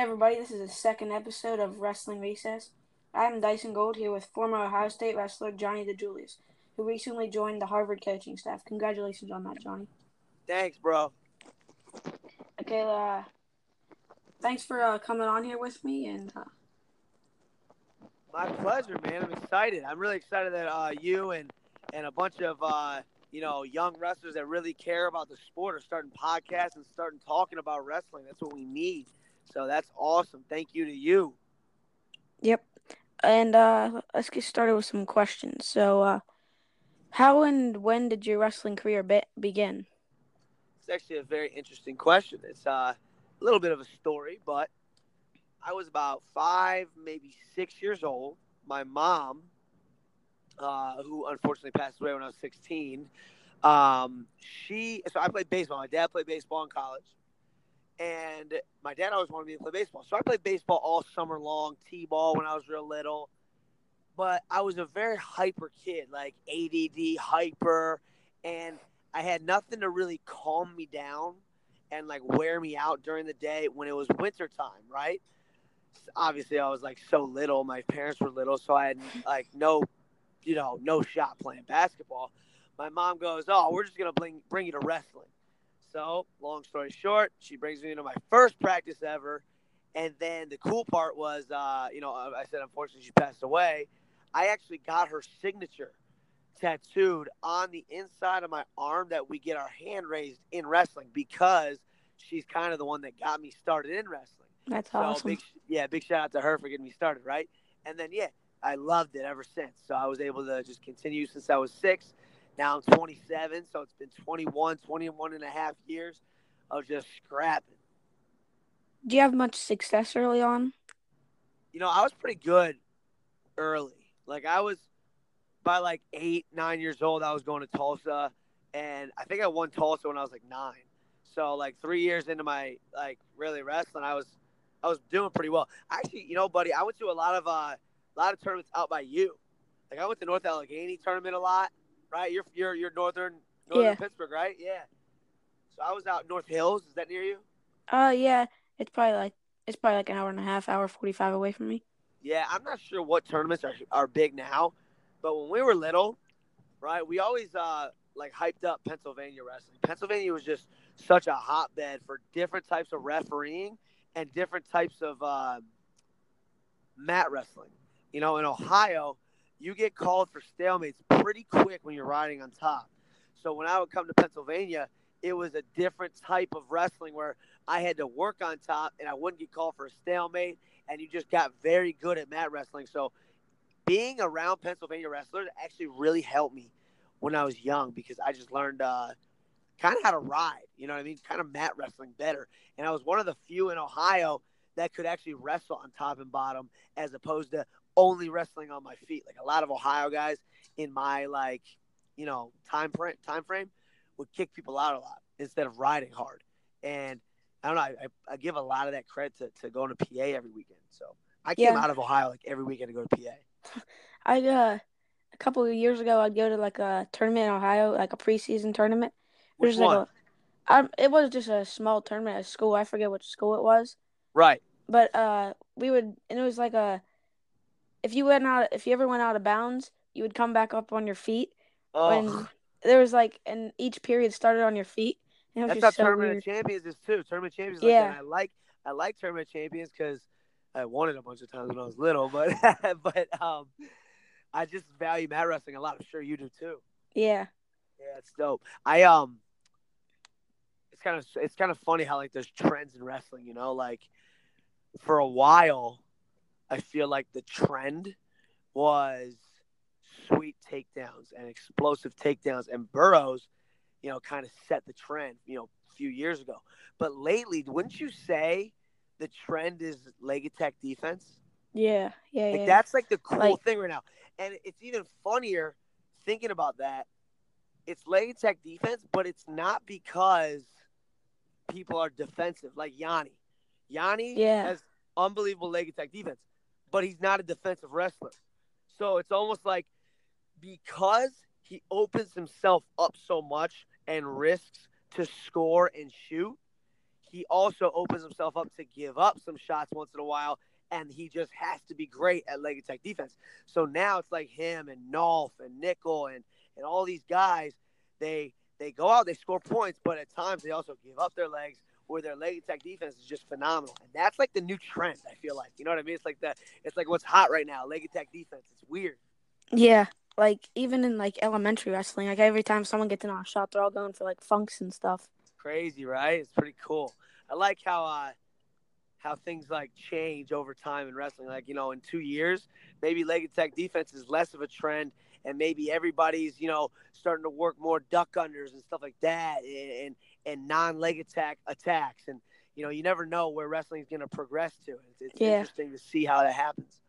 everybody, this is the second episode of Wrestling Recess. I'm Dyson Gold here with former Ohio State wrestler Johnni DiJulius, who recently joined the Harvard coaching staff. Congratulations on that, Johnni. Thanks, bro. Okay, uh, thanks for uh, coming on here with me. And uh, My pleasure, man. I'm excited. I'm really excited that uh, you and and a bunch of uh, you know young wrestlers that really care about the sport are starting podcasts and starting talking about wrestling. That's what we need. So that's awesome. Thank you to you. yep, and uh, let's get started with some questions. So, uh, how and when did your wrestling career be- begin? It's actually a very interesting question. It's uh, a little bit of a story, but I was about five, maybe six years old. My mom, uh, who unfortunately passed away when I was 16, um, she, so I played baseball. My dad played baseball in college. And my dad always wanted me to play baseball. So I played baseball all summer long, T ball when I was real little. But I was a very hyper kid, like ADD, hyper. And I had nothing to really calm me down and like wear me out during the day when it was winter time, right? Obviously, I was like so little. My parents were little, so I had like no, you know, no shot playing basketball. My mom goes, "Oh, we're just gonna bring bring you to wrestling." So, long story short, she brings me into my first practice ever, and then the cool part was, uh, you know, I said unfortunately she passed away. I actually got her signature tattooed on the inside of my arm that we get our hand raised in wrestling because she's kind of the one that got me started in wrestling. That's So awesome. big, yeah, big shout out to her for getting me started, right? And then yeah, I loved it ever since. So I was able to just continue since I was six. Now I'm 27, so it's been 21, 21 and a half years of just scrapping. Do you have much success early on? You know, I was pretty good early. Like I was by like eight, nine years old, I was going to Tulsa, and I think I won Tulsa when I was like nine. So like three years into my like really wrestling, I was I was doing pretty well. Actually, you know, buddy, I went to a lot of uh, a lot of tournaments out by you. Like I went to North Allegheny tournament a lot, right? You're you're you're northern northern Yeah. Pittsburgh, right? Yeah. So I was out North Hills. Is that near you? Uh, yeah, it's probably like it's probably like an hour and a half, hour forty five away from me. Yeah, I'm not sure what tournaments are are big now, but when we were little, right, we always uh like hyped up Pennsylvania wrestling. Pennsylvania was just such a hotbed for different types of refereeing and different types of um, mat wrestling. You know, in Ohio, you get called for stalemates pretty quick when you're riding on top. So when I would come to Pennsylvania, it was a different type of wrestling where I had to work on top and I wouldn't get called for a stalemate and you just got very good at mat wrestling. So being around Pennsylvania wrestlers actually really helped me when I was young because I just learned uh, kind of how to ride. You know what I mean? Kind of mat wrestling better. And I was one of the few in Ohio that could actually wrestle on top and bottom as opposed to only wrestling on my feet. Like a lot of Ohio guys in my like, you know, time frame time frame would kick people out a lot instead of riding hard. And I don't know, I, I, I give a lot of that credit to, to going to PA every weekend. So I came Yeah. out of Ohio like every weekend to go to PA. I uh a couple of years ago I'd go to like a tournament in Ohio, like a preseason tournament. Which one? a, um, it was just a small tournament at school. I forget which school it was, Right. but uh, we would, and it was like a, if you went out, if you ever went out of bounds, you would come back up on your feet. Oh, When there was like, and each period started on your feet. That's how so Tournament weird. of Champions is too. Tournament of Champions, like Yeah. that. I like I like Tournament of Champions because I won it a bunch of times when I was little, but but um, I just value mat wrestling a lot. I'm sure you do too. Yeah, Yeah, it's dope. I um, it's kind of it's kind of funny how like there's trends in wrestling. You know, like for a while, I feel like the trend was sweet takedowns and explosive takedowns, and Burroughs, you know, kind of set the trend. You know, a few years ago, but lately, wouldn't you say the trend is leg attack defense? yeah, yeah, Like yeah. that's like the cool Like- thing right now. And it's even funnier thinking about that. It's leg attack defense, but it's not because people are defensive like Yianni. Yianni Yeah. has unbelievable leg attack defense, but he's not a defensive wrestler. So it's almost like because he opens himself up so much and risks to score and shoot, he also opens himself up to give up some shots once in a while, and he just has to be great at leg attack defense. So now it's like him and Nolf and Nickal and and all these guys. They they go out, they score points, but at times they also give up their legs where their leg attack defense is just phenomenal. And that's like the new trend, I feel like. You know what I mean? It's like that it's like what's hot right now, leg attack defense. It's weird. Yeah. Like even in like elementary wrestling, like every time someone gets in on a shot, they're all going for like funks and stuff. Crazy, right? It's pretty cool. I like how uh how things like change over time in wrestling. Like, you know, in two years, maybe leg attack defense is less of a trend and maybe everybody's, you know, starting to work more duck unders and stuff like that and and non leg attack attacks. And, you know, you never know where wrestling is gonna progress to. It's, it's Yeah. interesting to see how that happens.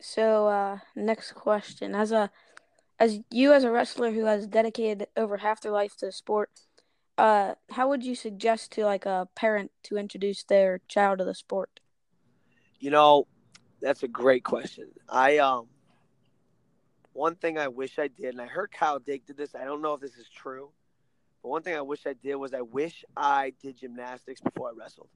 So uh next question. As a as you as a wrestler who has dedicated over half their life to the sport, uh how would you suggest to like a parent to introduce their child to the sport? You know, that's a great question. I um one thing I wish I did, and I heard Kyle Dake did this. I don't know if this is true, but one thing I wish I did was I wish I did gymnastics before I wrestled.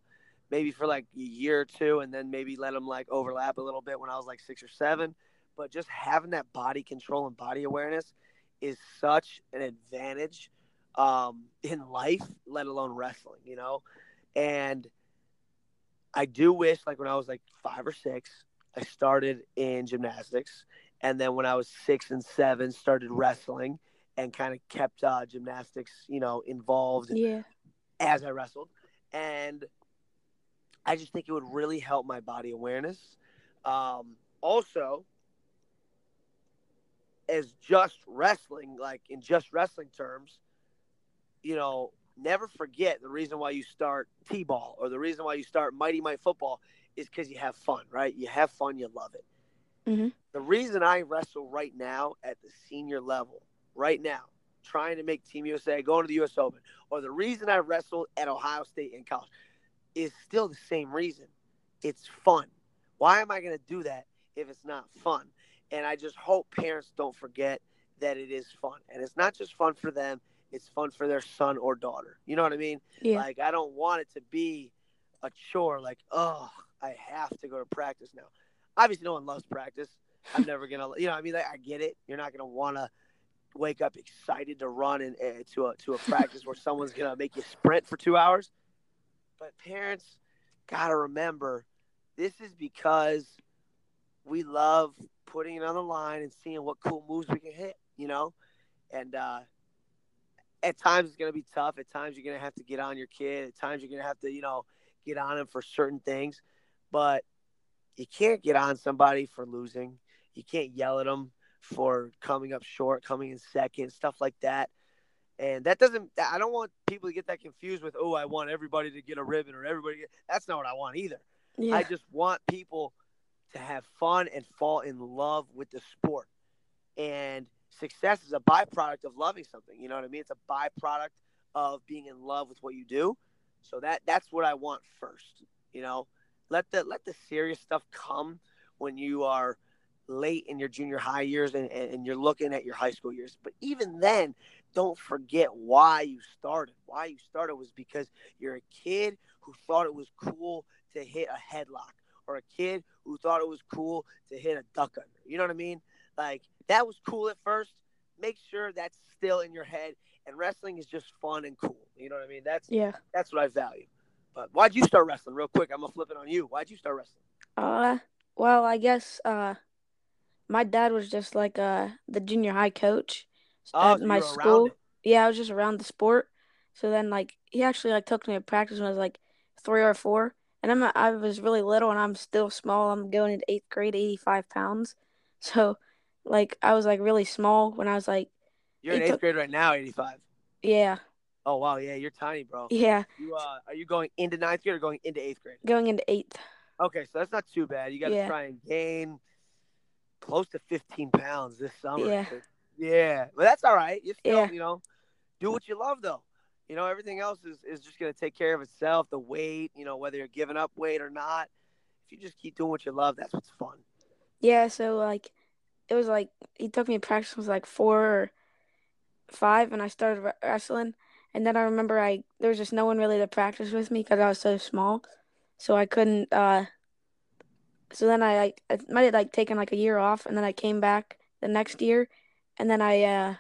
Maybe for like a year or two, and then maybe let them like overlap a little bit when I was like six or seven. But just having that body control and body awareness is such an advantage um, in life, let alone wrestling. You know, and I do wish like when I was like five or six, I started in gymnastics, and then when I was six and seven, started wrestling and kind of kept uh, gymnastics, you know, involved Yeah. as I wrestled. And I just think it would really help my body awareness. Um, also, as just wrestling, like in just wrestling terms, you know, never forget the reason why you start T ball or the reason why you start Mighty Mite football is because you have fun, right? You have fun, you love it. Mhm. The reason I wrestle right now at the senior level, right now, trying to make Team USA, going to the US Open, or the reason I wrestled at Ohio State in college is still the same reason. It's fun. Why am I going to do that if it's not fun? And I just hope parents don't forget that it is fun. And it's not just fun for them, it's fun for their son or daughter. You know what I mean? Yeah. Like, I don't want it to be a chore, like, oh, I have to go to practice now. Obviously, no one loves practice. I'm never going to, you know, I mean, like, I get it. You're not going to want to wake up excited to run and, and to a to a practice where someone's gonna make you sprint for two hours. But parents gotta remember, this is because we love putting it on the line and seeing what cool moves we can hit. You know, and uh, at times it's gonna be tough. At times you're gonna have to get on your kid. At times you're gonna have to, you know, get on him for certain things. But you can't get on somebody for losing. You can't yell at them for coming up short, coming in second, stuff like that. And that doesn't, I don't want people to get that confused with, oh, I want everybody to get a ribbon or everybody. Get, that's not what I want either. Yeah. I just want people to have fun and fall in love with the sport. And success is a byproduct of loving something. You know what I mean? It's a byproduct of being in love with what you do. So that that's what I want first. You know, let the let the serious stuff come when you are late in your junior high years and, and, you're looking at your high school years. But even then, don't forget why you started. Why you started was because you're a kid who thought it was cool to hit a headlock or a kid who thought it was cool to hit a duck under. You know what I mean? Like that was cool at first. Make sure that's still in your head. And wrestling is just fun and cool. You know what I mean? That's yeah. that's what I value. But why'd you start wrestling? Real quick, I'm gonna flip it on you. Why'd you start wrestling? Uh well, I guess uh my dad was just like uh the junior high coach Oh, at so my school. Yeah, I was just around the sport. So then like he actually like took me to practice when I was like three or four. And I'm I was really little and I'm still small. I'm going into eighth grade, eighty five pounds. So like I was like really small when I was like You're in eighth took- grade right now, 85. yeah, Oh wow, yeah, you're tiny, bro. yeah, You uh, are you going into ninth grade or going into eighth grade? going into eighth. Okay, so that's not too bad. You got to Yeah. try and gain close to 15 pounds this summer. Yeah. Yeah, but that's all right. You still, Yeah. you know, do what you love though. You know, everything else is, is just going to take care of itself. The weight, you know, whether you're giving up weight or not. If you just keep doing what you love, that's what's fun. Yeah, so like it was like he took me to practice was like four or five and I started wrestling And then I remember I there was just no one really to practice with me because I was so small, so I couldn't. uh So then I like I might have like taken like a year off, and then I came back the next year, and then I uh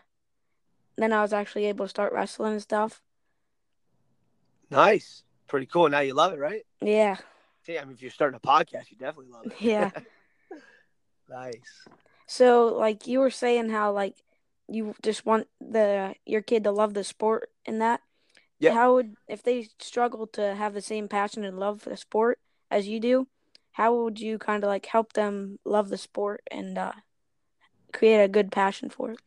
then I was actually able to start wrestling and stuff. Nice, pretty cool. Now you love it, right? Yeah. Yeah, I mean, if you're starting a podcast, you definitely love it. Yeah. nice. So like you were saying how like you just want the your kid to love the sport and that. Yeah. How would if they struggle to have the same passion and love for the sport as you do, how would you kind of like help them love the sport and uh, create a good passion for it?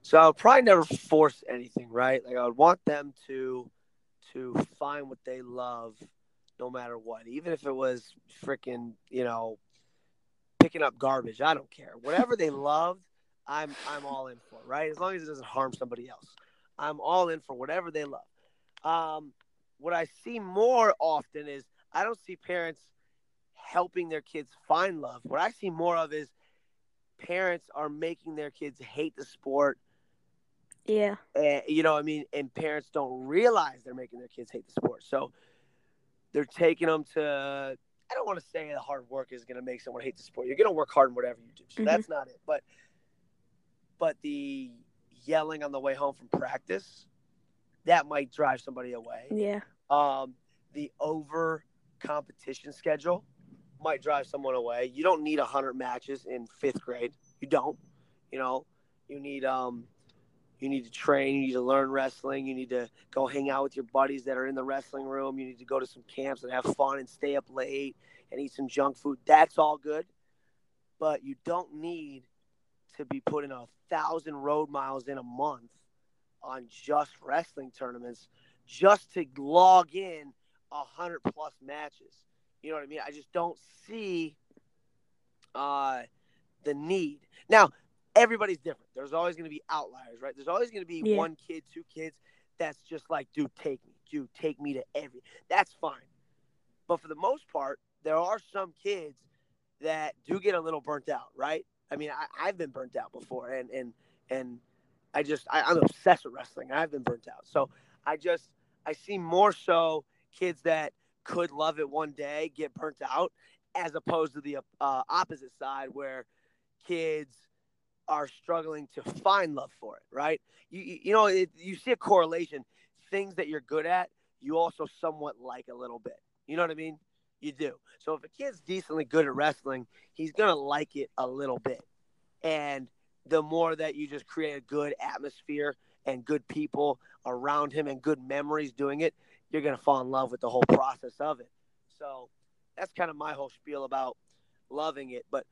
So I would probably never force anything, right? Like I would want them to to find what they love no matter what. Even if it was freaking, you know, picking up garbage. I don't care. Whatever they loved, I'm I'm all in for, right? As long as it doesn't harm somebody else. I'm all in for whatever they love. Um, what I see more often is I don't see parents helping their kids find love. What I see more of is parents are making their kids hate the sport. Yeah. And, you know, I mean, and parents don't realize they're making their kids hate the sport. So they're taking them to I don't want to say the hard work is going to make someone hate the sport. You're going to work hard in whatever you do. So mm-hmm. that's not it. But but the yelling on the way home from practice that might drive somebody away. Yeah. Um, the over competition schedule might drive someone away. You don't need hundred matches in fifth grade. You don't. You know, you need um, you need to train. You need to learn wrestling. You need to go hang out with your buddies that are in the wrestling room. You need to go to some camps and have fun and stay up late and eat some junk food. That's all good, but you don't need to be putting a thousand road miles in a month on just wrestling tournaments just to log in a hundred plus matches. You know what I mean? I just don't see uh, the need. Now, everybody's different. There's always going to be outliers, right? There's always going to be yeah. one kid, two kids that's just like, dude, take me, dude, take me to every. That's fine. But for the most part, there are some kids that do get a little burnt out, right? I mean, I, have been burnt out before, and and and I just I, I'm obsessed with wrestling. I've been burnt out, so I just I see more so kids that could love it one day get burnt out, as opposed to the uh, opposite side where kids are struggling to find love for it. Right? You you know it, you see a correlation. Things that you're good at, you also somewhat like a little bit. You know what I mean? You do. So if a kid's decently good at wrestling, he's gonna like it a little bit. And the more that you just create a good atmosphere and good people around him and good memories doing it, you're gonna fall in love with the whole process of it. So that's kind of my whole spiel about loving it. But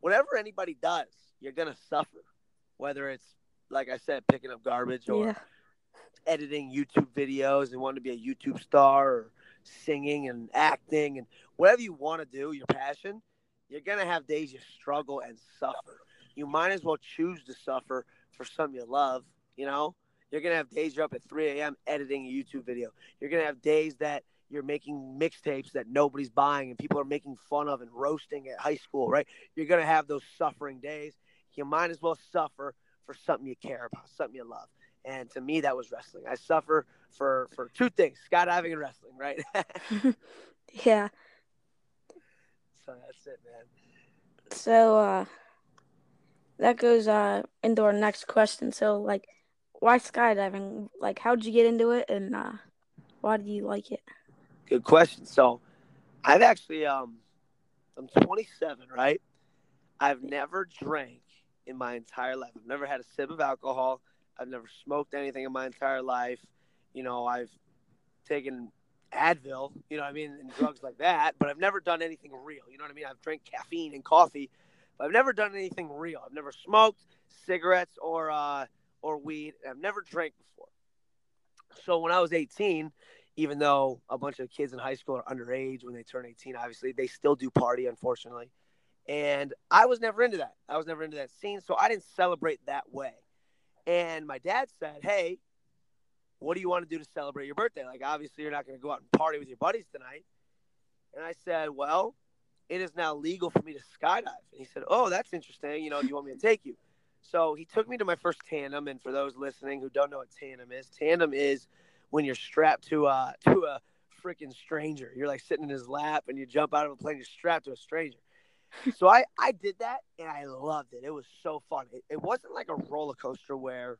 whatever anybody does, you're gonna suffer. Whether it's like I said, picking up garbage or yeah. editing YouTube videos and wanting to be a YouTube star or singing and acting and whatever you want to do, your passion, you're going to have days you struggle and suffer. You might as well choose to suffer for something you love, you know? You're going to have days you're up at 3 a.m. editing a YouTube video. You're going to have days that you're making mixtapes that nobody's buying and people are making fun of and roasting at high school, right? You're going to have those suffering days. You might as well suffer for something you care about, something you love. And to me, that was wrestling. I suffer for for two things: skydiving and wrestling. Right? yeah. So that's it, man. So uh, that goes uh into our next question. So like, why skydiving? Like, how'd you get into it, and uh, why do you like it? Good question. So, I've actually um, I'm 27, right? I've never drank in my entire life. I've never had a sip of alcohol. I've never smoked anything in my entire life. You know, I've taken Advil, you know what I mean, and drugs like that, but I've never done anything real. You know what I mean? I've drank caffeine and coffee, but I've never done anything real. I've never smoked cigarettes or uh, or weed. and I've never drank before. So when I was 18, even though a bunch of kids in high school are underage when they turn 18, obviously they still do party, unfortunately. And I was never into that. I was never into that scene, so I didn't celebrate that way. And my dad said, Hey, what do you want to do to celebrate your birthday? Like, obviously, you're not going to go out and party with your buddies tonight. And I said, Well, it is now legal for me to skydive. And he said, Oh, that's interesting. You know, do you want me to take you? So he took me to my first tandem. And for those listening who don't know what tandem is, tandem is when you're strapped to a to a freaking stranger. You're like sitting in his lap and you jump out of a plane, you're strapped to a stranger. so I I did that and I loved it. It was so fun. It, it wasn't like a roller coaster where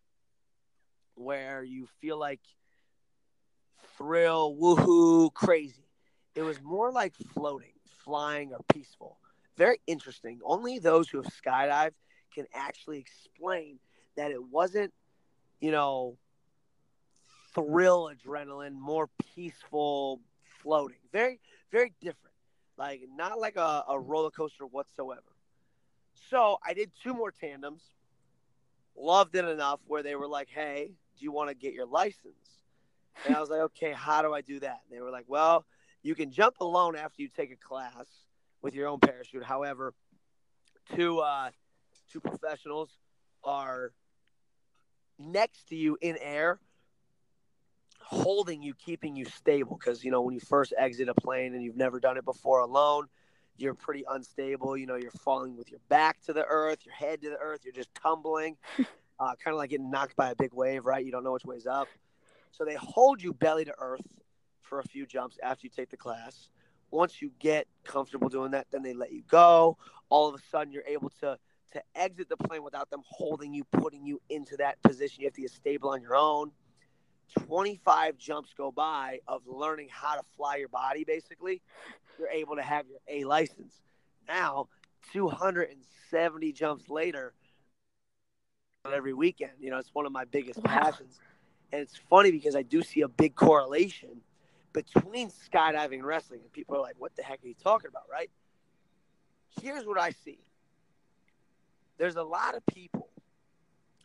where you feel like thrill, woohoo, crazy. It was more like floating, flying, or peaceful. Very interesting. Only those who have skydived can actually explain that it wasn't, you know, thrill adrenaline, more peaceful floating. Very, very different. Like not like a, a roller coaster whatsoever. So I did two more tandems. Loved it enough where they were like, "Hey, do you want to get your license?" And I was like, "Okay, how do I do that?" And they were like, "Well, you can jump alone after you take a class with your own parachute. However, to uh, two professionals are next to you in air, holding you, keeping you stable. Because you know when you first exit a plane and you've never done it before alone, you're pretty unstable. You know you're falling with your back to the earth, your head to the earth. You're just tumbling, uh, kind of like getting knocked by a big wave, right? You don't know which way's up. So they hold you belly to earth for a few jumps after you take the class. Once you get comfortable doing that, then they let you go. All of a sudden, you're able to to exit the plane without them holding you, putting you into that position. You have to get stable on your own. 25 jumps go by of learning how to fly your body, basically. You're able to have your A license. Now, 270 jumps later, every weekend. You know, it's one of my biggest wow. passions. And it's funny because I do see a big correlation between skydiving and wrestling. And people are like, what the heck are you talking about, right? Here's what I see there's a lot of people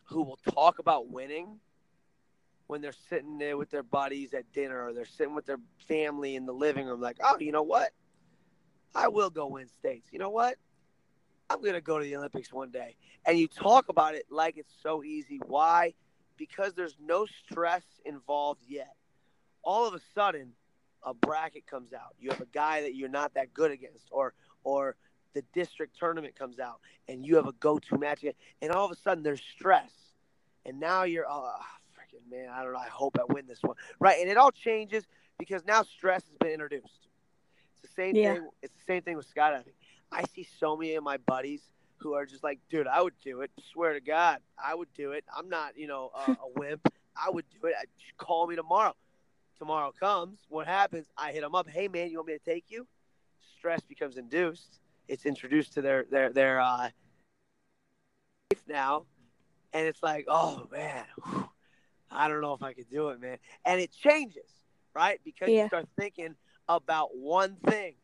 who will talk about winning when they're sitting there with their buddies at dinner or they're sitting with their family in the living room, like, oh, you know what? I will go win states. You know what? I'm going to go to the Olympics one day. And you talk about it like it's so easy. Why? Because there's no stress involved yet. All of a sudden, a bracket comes out. You have a guy that you're not that good against, or or the district tournament comes out, and you have a go-to match, and all of a sudden there's stress, and now you're oh freaking man, I don't know. I hope I win this one, right? And it all changes because now stress has been introduced. It's the same yeah. thing. It's the same thing with skydiving. I see so many of my buddies who are just like, dude, I would do it. Swear to God, I would do it. I'm not, you know, a, a wimp. I would do it. Call me tomorrow tomorrow comes, what happens? I hit them up. Hey man, you want me to take you? Stress becomes induced. It's introduced to their their their uh, life now, and it's like, oh man, whew, I don't know if I could do it, man. And it changes, right? Because yeah. you start thinking about one thing,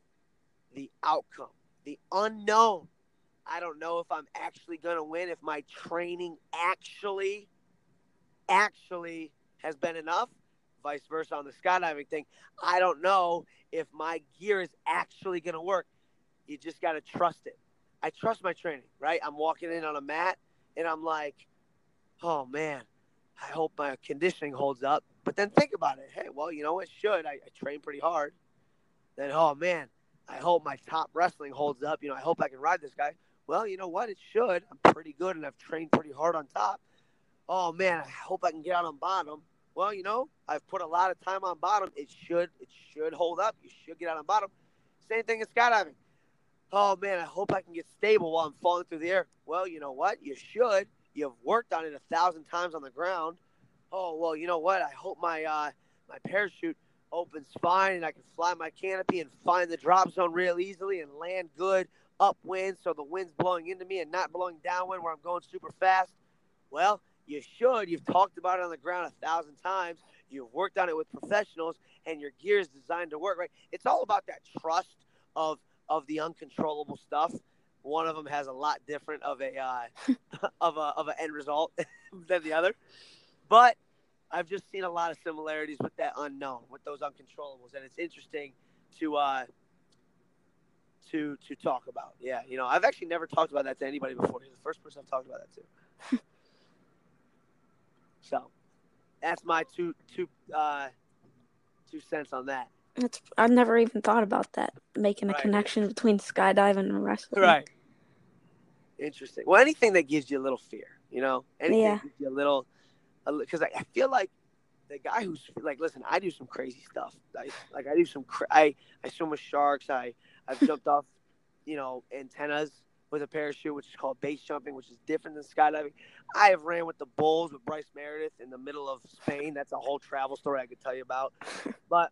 the outcome, the unknown. I don't know if I'm actually going to win, if my training actually, actually has been enough vice versa on the skydiving thing. I don't know if my gear is actually going to work. You just got to trust it. I trust my training, right? I'm walking in on a mat and I'm like, oh man, I hope my conditioning holds up. But then think about it. Hey, well, you know what? Should I, I train pretty hard? Then, oh man, I hope my top wrestling holds up. You know, I hope I can ride this guy. Well, you know what? It should. I'm pretty good and I've trained pretty hard on top. Oh man, I hope I can get out on bottom. Well, you know, I've put a lot of time on bottom. It should it should hold up. You should get out on bottom. Same thing in skydiving. Oh man, I hope I can get stable while I'm falling through the air. Well, you know what? You should. You've worked on it a thousand times on the ground. Oh well, you know what? I hope my uh, my parachute opens fine and I can fly my canopy and find the drop zone real easily and land good upwind so the wind's blowing into me and not blowing downwind where I'm going super fast. Well, you should. You've talked about it on the ground a thousand times. You've worked on it with professionals, and your gear is designed to work. Right? It's all about that trust of of the uncontrollable stuff. One of them has a lot different of a uh, of a of an end result than the other, but I've just seen a lot of similarities with that unknown, with those uncontrollables, and it's interesting to uh, to to talk about. Yeah, you know, I've actually never talked about that to anybody before. You're the first person I've talked about that to. So that's my two two uh, two cents on that. It's I've never even thought about that making a right. connection between skydiving and wrestling. Right. Interesting. Well, anything that gives you a little fear, you know, anything yeah. gives you a little, because I, I feel like the guy who's like, listen, I do some crazy stuff. I, like I do some, cra- I I swim with sharks. I I've jumped off, you know, antennas with a parachute, which is called base jumping, which is different than skydiving. I have ran with the bulls with Bryce Meredith in the middle of Spain. That's a whole travel story I could tell you about. But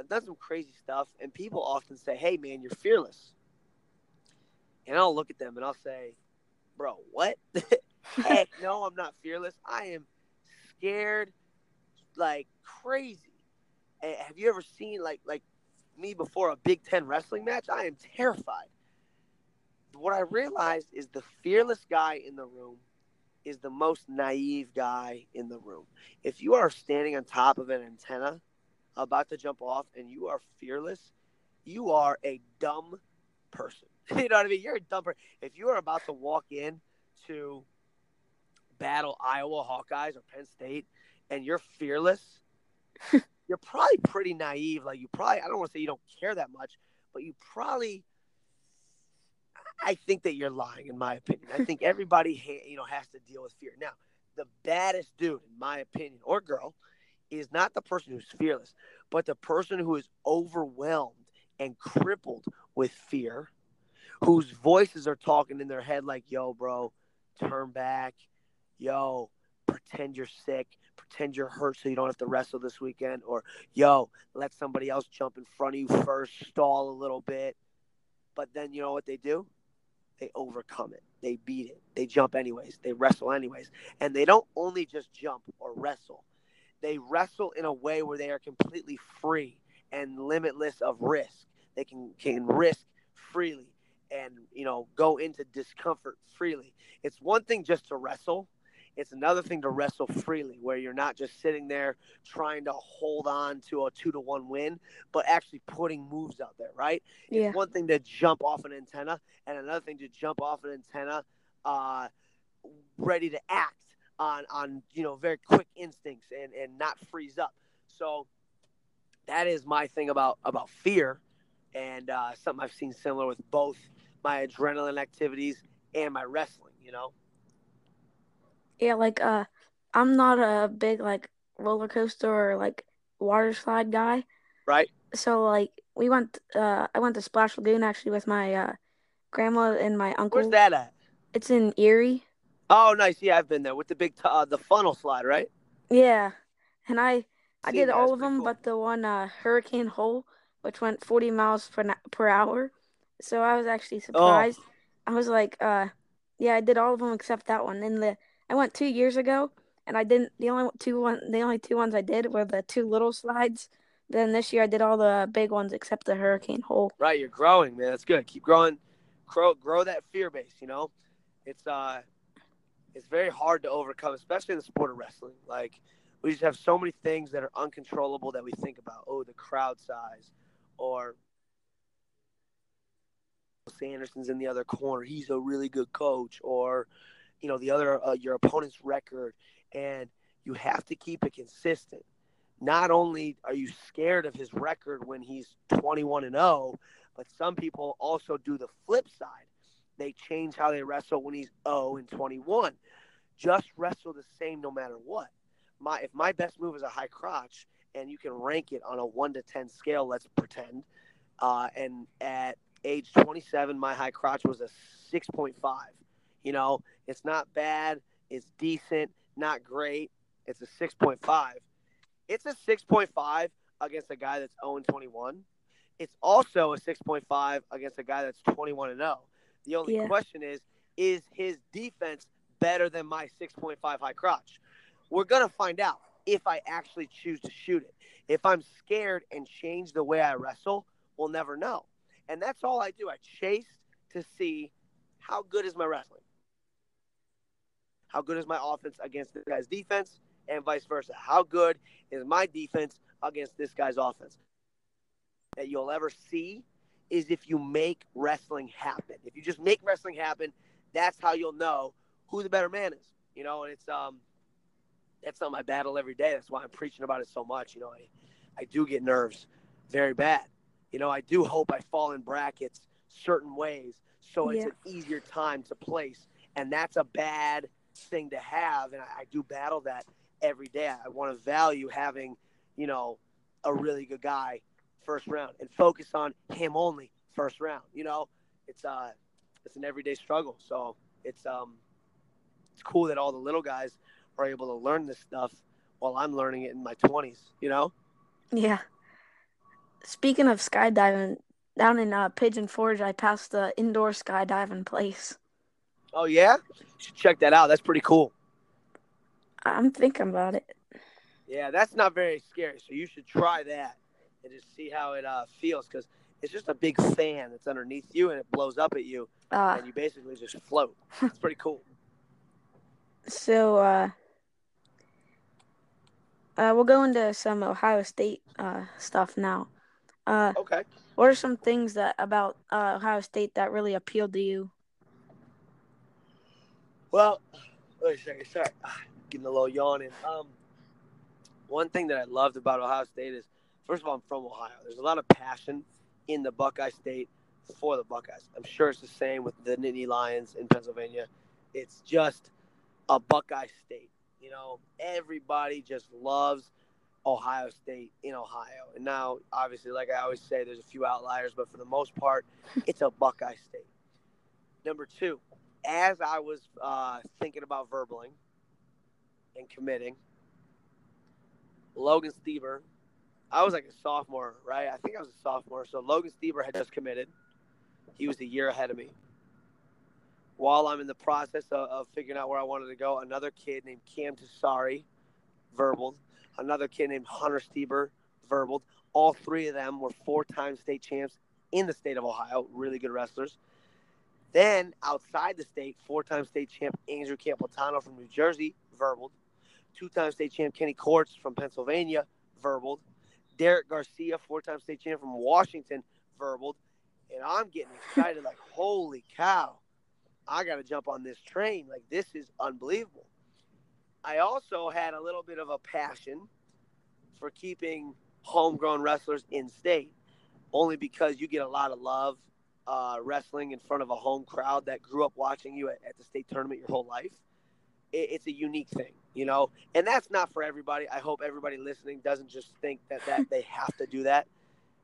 I've done some crazy stuff, and people often say, "Hey, man, you're fearless," and I'll look at them and I'll say, "Bro, what? Heck, no, I'm not fearless. I am scared like crazy. And have you ever seen like like me before a Big Ten wrestling match? I am terrified. What I realized is the fearless guy in the room is the most naive guy in the room. If you are standing on top of an antenna about to jump off and you are fearless, you are a dumb person. you know what I mean? You're a dumb person. If you are about to walk in to battle Iowa Hawkeyes or Penn State and you're fearless, you're probably pretty naive. Like you probably, I don't want to say you don't care that much, but you probably, I think that you're lying, in my opinion. I think everybody, you know, has to deal with fear. Now, the baddest dude, in my opinion, or girl, is not the person who's fearless, but the person who is overwhelmed and crippled with fear, whose voices are talking in their head like, "Yo, bro, turn back." Yo, pretend you're sick, pretend you're hurt so you don't have to wrestle this weekend, or yo, let somebody else jump in front of you first, stall a little bit. But then you know what they do? They overcome it. They beat it. They jump anyways. They wrestle anyways. And they don't only just jump or wrestle, they wrestle in a way where they are completely free and limitless of risk. They can, can risk freely and you know go into discomfort freely. It's one thing just to wrestle it's another thing to wrestle freely, where you're not just sitting there trying to hold on to a two to one win, but actually putting moves out there, right? Yeah. It's one thing to jump off an antenna, and another thing to jump off an antenna, uh, ready to act on on you know very quick instincts and and not freeze up. So that is my thing about about fear, and uh, something I've seen similar with both my adrenaline activities and my wrestling. You know. Yeah, like uh I'm not a big like roller coaster or like water slide guy. Right. So like we went uh I went to Splash Lagoon actually with my uh grandma and my uncle. Where's that at? It's in Erie. Oh, nice. Yeah, I've been there with the big t- uh, the funnel slide, right? Yeah. And I I did all of them cool. but the one uh Hurricane Hole which went 40 miles per na- per hour. So I was actually Oh. surprised. I was like uh yeah, I did all of them except that one. And the I went 2 years ago and I didn't the only two one the only two ones I did were the two little slides. Then this year I did all the big ones except the Hurricane Hole. Right, you're growing, man. That's good. Keep growing. Grow, grow that fear base. You know, it's uh, it's very hard to overcome, especially in the sport of wrestling. Like, we just have so many things that are uncontrollable that we think about. Oh, the crowd size, or Sanderson's in the other corner. He's a really good coach, or you know, the other uh, your opponent's record, and you have to keep it consistent. Not only are you scared of his record when he's 21 and 0, but some people also do the flip side. They change how they wrestle when he's 0 and 21. Just wrestle the same no matter what. My if my best move is a high crotch and you can rank it on a 1 to 10 scale, let's pretend. Uh, and at age 27 my high crotch was a 6.5. You know, it's not bad, it's decent, not great. It's a 6.5. It's a 6.5 against a guy that's 0 and 21 it's also a 6.5 against a guy that's 21 and 0. The only Yeah. question is is his defense better than my 6.5 high crotch? We're going to find out if I actually choose to shoot it. If I'm scared and change the way I wrestle, we'll never know. And that's all I do. I chase to see how good is my wrestling? How good is my offense against this guy's defense and vice versa? How good is my defense against this guy's offense? that you'll ever see is if you make wrestling happen. If you just make wrestling happen, that's how you'll know who the better man is. You know, and it's um that's not my battle every day. That's why I'm preaching about it so much. You know, I, I do get nerves very bad. You know, I do hope I fall in brackets certain ways so it's an easier time to place. And that's a bad thing to have. And I, I do battle that every day. I want to value having, you know, a really good guy first round and focus on him only first round. You know, it's uh, it's an everyday struggle. So it's um, it's cool that all the little guys are able to learn this stuff while I'm learning it in my 20s. You know? Yeah. Speaking of skydiving, down in uh, Pigeon Forge, I passed the indoor skydiving place. Oh yeah, you should check that out. That's pretty cool. I'm thinking about it. Yeah, that's not very scary. So you should try that and just see how it uh, feels because it's just a big fan that's underneath you and it blows up at you, uh, and you basically just float. It's pretty cool. So uh, uh, we'll go into some Ohio State uh, stuff now. Uh, okay. What are some things that about uh, Ohio State that really appealed to you? Well, wait a second. Sorry, ah, getting a little yawning. Um, one thing that I loved about Ohio State is, first of all, I'm from Ohio. There's a lot of passion in the Buckeye State for the Buckeyes. I'm sure it's the same with the Nittany Lions in Pennsylvania. It's just a Buckeye State. You know, everybody just loves Ohio State in Ohio. And now, obviously, like I always say, there's a few outliers, but for the most part, it's a Buckeye State. Number two, as I was uh, thinking about verbaling and committing, Logan Stieber, I was like a sophomore, right? I think I was a sophomore. So Logan Stieber had just committed. He was a year ahead of me. While I'm in the process of, of figuring out where I wanted to go, another kid named Cam Tessari verbaled. Another kid named Hunter Stieber verbaled. All three of them were four-time state champs in the state of Ohio. Really good wrestlers. Then outside the state, four-time state champ Andrew Campotano from New Jersey verbaled. Two-time state champ Kenny Courts from Pennsylvania verbaled. Derek Garcia, four-time state champ from Washington verbaled. And I'm getting excited like, holy cow, I got to jump on this train. Like, this is unbelievable. I also had a little bit of a passion for keeping homegrown wrestlers in state, only because you get a lot of love uh, wrestling in front of a home crowd that grew up watching you at, at the state tournament your whole life. It, it's a unique thing, you know, and that's not for everybody. I hope everybody listening doesn't just think that, that they have to do that.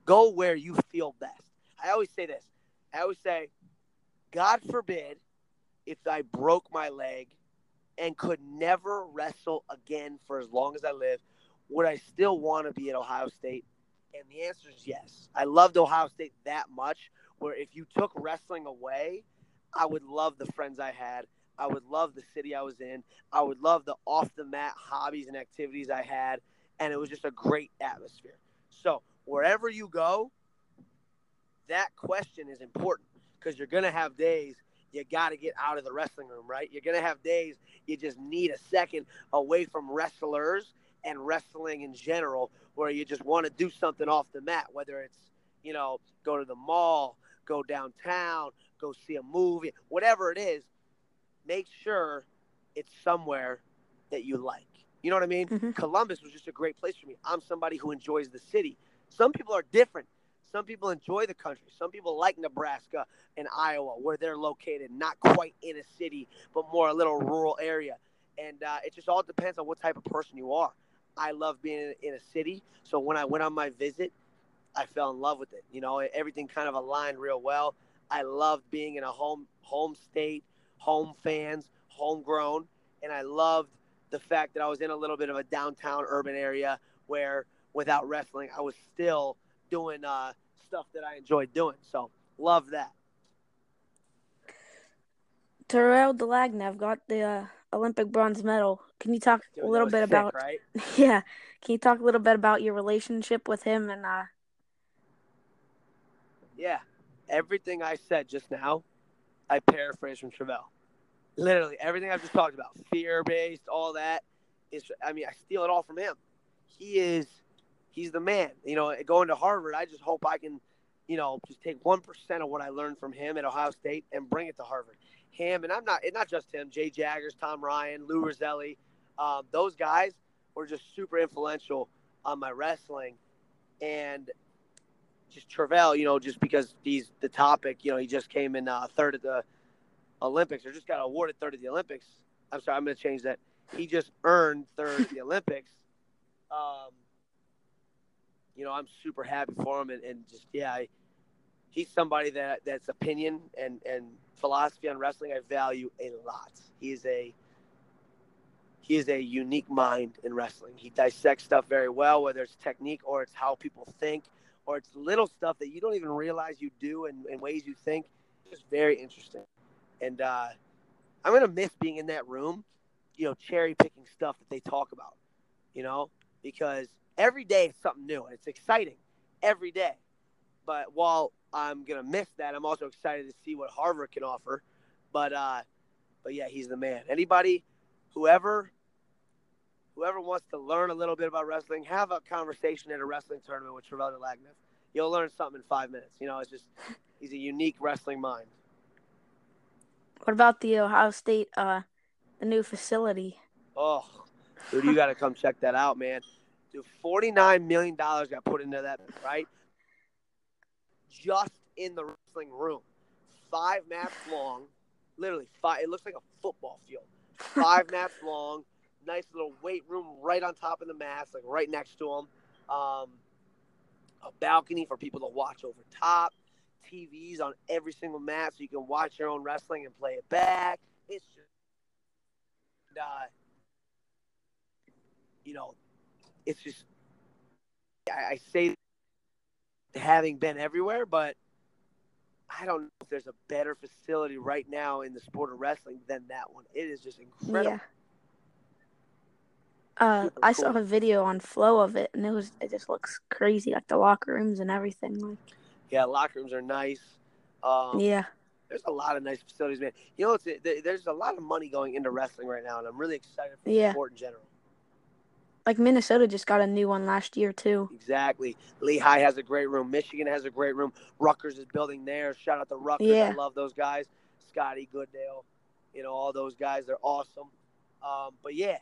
Go where you feel best. I always say this. I always say, God forbid if I broke my leg and could never wrestle again for as long as I live, would I still want to be at Ohio State? And the answer is yes. I loved Ohio State that much where if you took wrestling away, I would love the friends I had. I would love the city I was in. I would love the off the mat hobbies and activities I had. And it was just a great atmosphere. So, wherever you go, that question is important because you're going to have days you got to get out of the wrestling room, right? You're going to have days you just need a second away from wrestlers and wrestling in general where you just want to do something off the mat, whether it's, you know, go to the mall, go downtown, go see a movie, whatever it is, make sure it's somewhere that you like. You know what I mean? Mm-hmm. Columbus was just a great place for me. I'm somebody who enjoys the city. Some people are different. Some people enjoy the country. Some people like Nebraska and Iowa, where they're located, not quite in a city, but more a little rural area. And uh, it just all depends on what type of person you are. I love being in, in a city, so when I went on my visit, I fell in love with it. You know, everything kind of aligned real well. I loved being in a home home state, home fans, homegrown, and I loved the fact that I was in a little bit of a downtown urban area where without wrestling, I was still doing uh, stuff that I enjoyed doing. So love that. Tervel Dlagnev got the uh, Olympic bronze medal. Can you talk Dude, a little bit sick, about? Right? Yeah, can you talk a little bit about your relationship with him and? Uh... Yeah, everything I said just now, I paraphrase from Tervel. Literally everything I've just talked about, fear based, all that is. I mean, I steal it all from him. He is he's the man. You know, going to Harvard, I just hope I can, you know, just take one percent of what I learned from him at Ohio State and bring it to Harvard. Him and I'm not, it's not just him. J Jaggers, Tom Ryan, Lou Roselli, um, those guys were just super influential on my wrestling, and just Tervel, you know, just because he's the topic. You know, he just came in uh, third at the Olympics, or just got awarded third at the Olympics. I'm sorry, I'm going to change that. he just earned third at the Olympics. Um, you know, I'm super happy for him, and, and just yeah, I, he's somebody that that's opinion and and philosophy on wrestling I value a lot. He is a he is a unique mind in wrestling. He dissects stuff very well, whether it's technique or it's how people think or it's little stuff that you don't even realize you do in, and ways you think. It's very interesting. And uh, I'm gonna miss being in that room, you know, cherry picking stuff that they talk about, you know, because every day it's something new and it's exciting every day. But while I'm gonna miss that, I'm also excited to see what Harvard can offer. But uh, but yeah, he's the man. Anybody, whoever, whoever wants to learn a little bit about wrestling, have a conversation at a wrestling tournament with Tervel Dlagnev. You'll learn something in five minutes. You know, it's just he's a unique wrestling mind. What about the Ohio State, uh, the new facility? Oh, dude, you got to come check that out, man. Dude, forty-nine million dollars got put into that, right? Just in the wrestling room, five mats long, literally five. It looks like a football field. Five mats long, nice little weight room right on top of the mats, like right next to them. Um, a balcony for people to watch over top. TVs on every single mat so you can watch your own wrestling and play it back. It's just, uh, you know, it's just, I, I say having been everywhere, but I don't know if there's a better facility right now in the sport of wrestling than that one. It is just incredible. Yeah. Uh, I saw a video on Flow of it, and it was it just looks crazy, like the locker rooms and everything. Like, yeah, locker rooms are nice. Um, yeah, there's a lot of nice facilities, man. You know, it's, there's a lot of money going into wrestling right now, and I'm really excited for yeah. the sport in general. Like Minnesota just got a new one last year too. Exactly. Lehigh has a great room. Michigan has a great room. Rutgers is building theirs. Shout out to Rutgers. Yeah. I love those guys. Scotty Goodale, you know all those guys. They're awesome. Um, but yeah,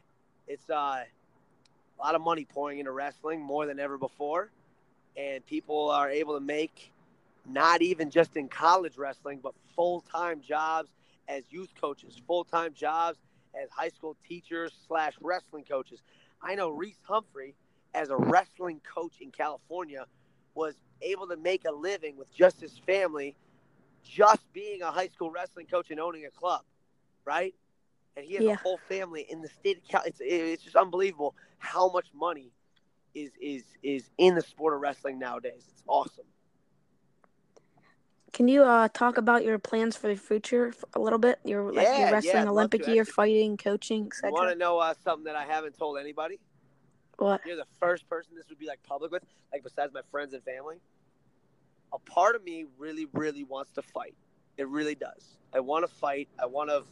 it's uh, a lot of money pouring into wrestling more than ever before, and people are able to make not even just in college wrestling, but full time jobs as youth coaches, full time jobs as high school teachers slash wrestling coaches. I know Reece Humphrey, as a wrestling coach in California, was able to make a living with just his family, just being a high school wrestling coach and owning a club, right? And he has yeah. a whole family in the state of Cal. It's it's just unbelievable how much money is is is in the sport of wrestling nowadays. It's awesome. Can you uh, talk about your plans for the future a little bit? Your like your wrestling yeah, Olympic year, fighting, coaching, etc. Want to know uh, something that I haven't told anybody? What? You're the first person this would be like public with, like besides my friends and family. A part of me really, really wants to fight. It really does. I want to fight. I want to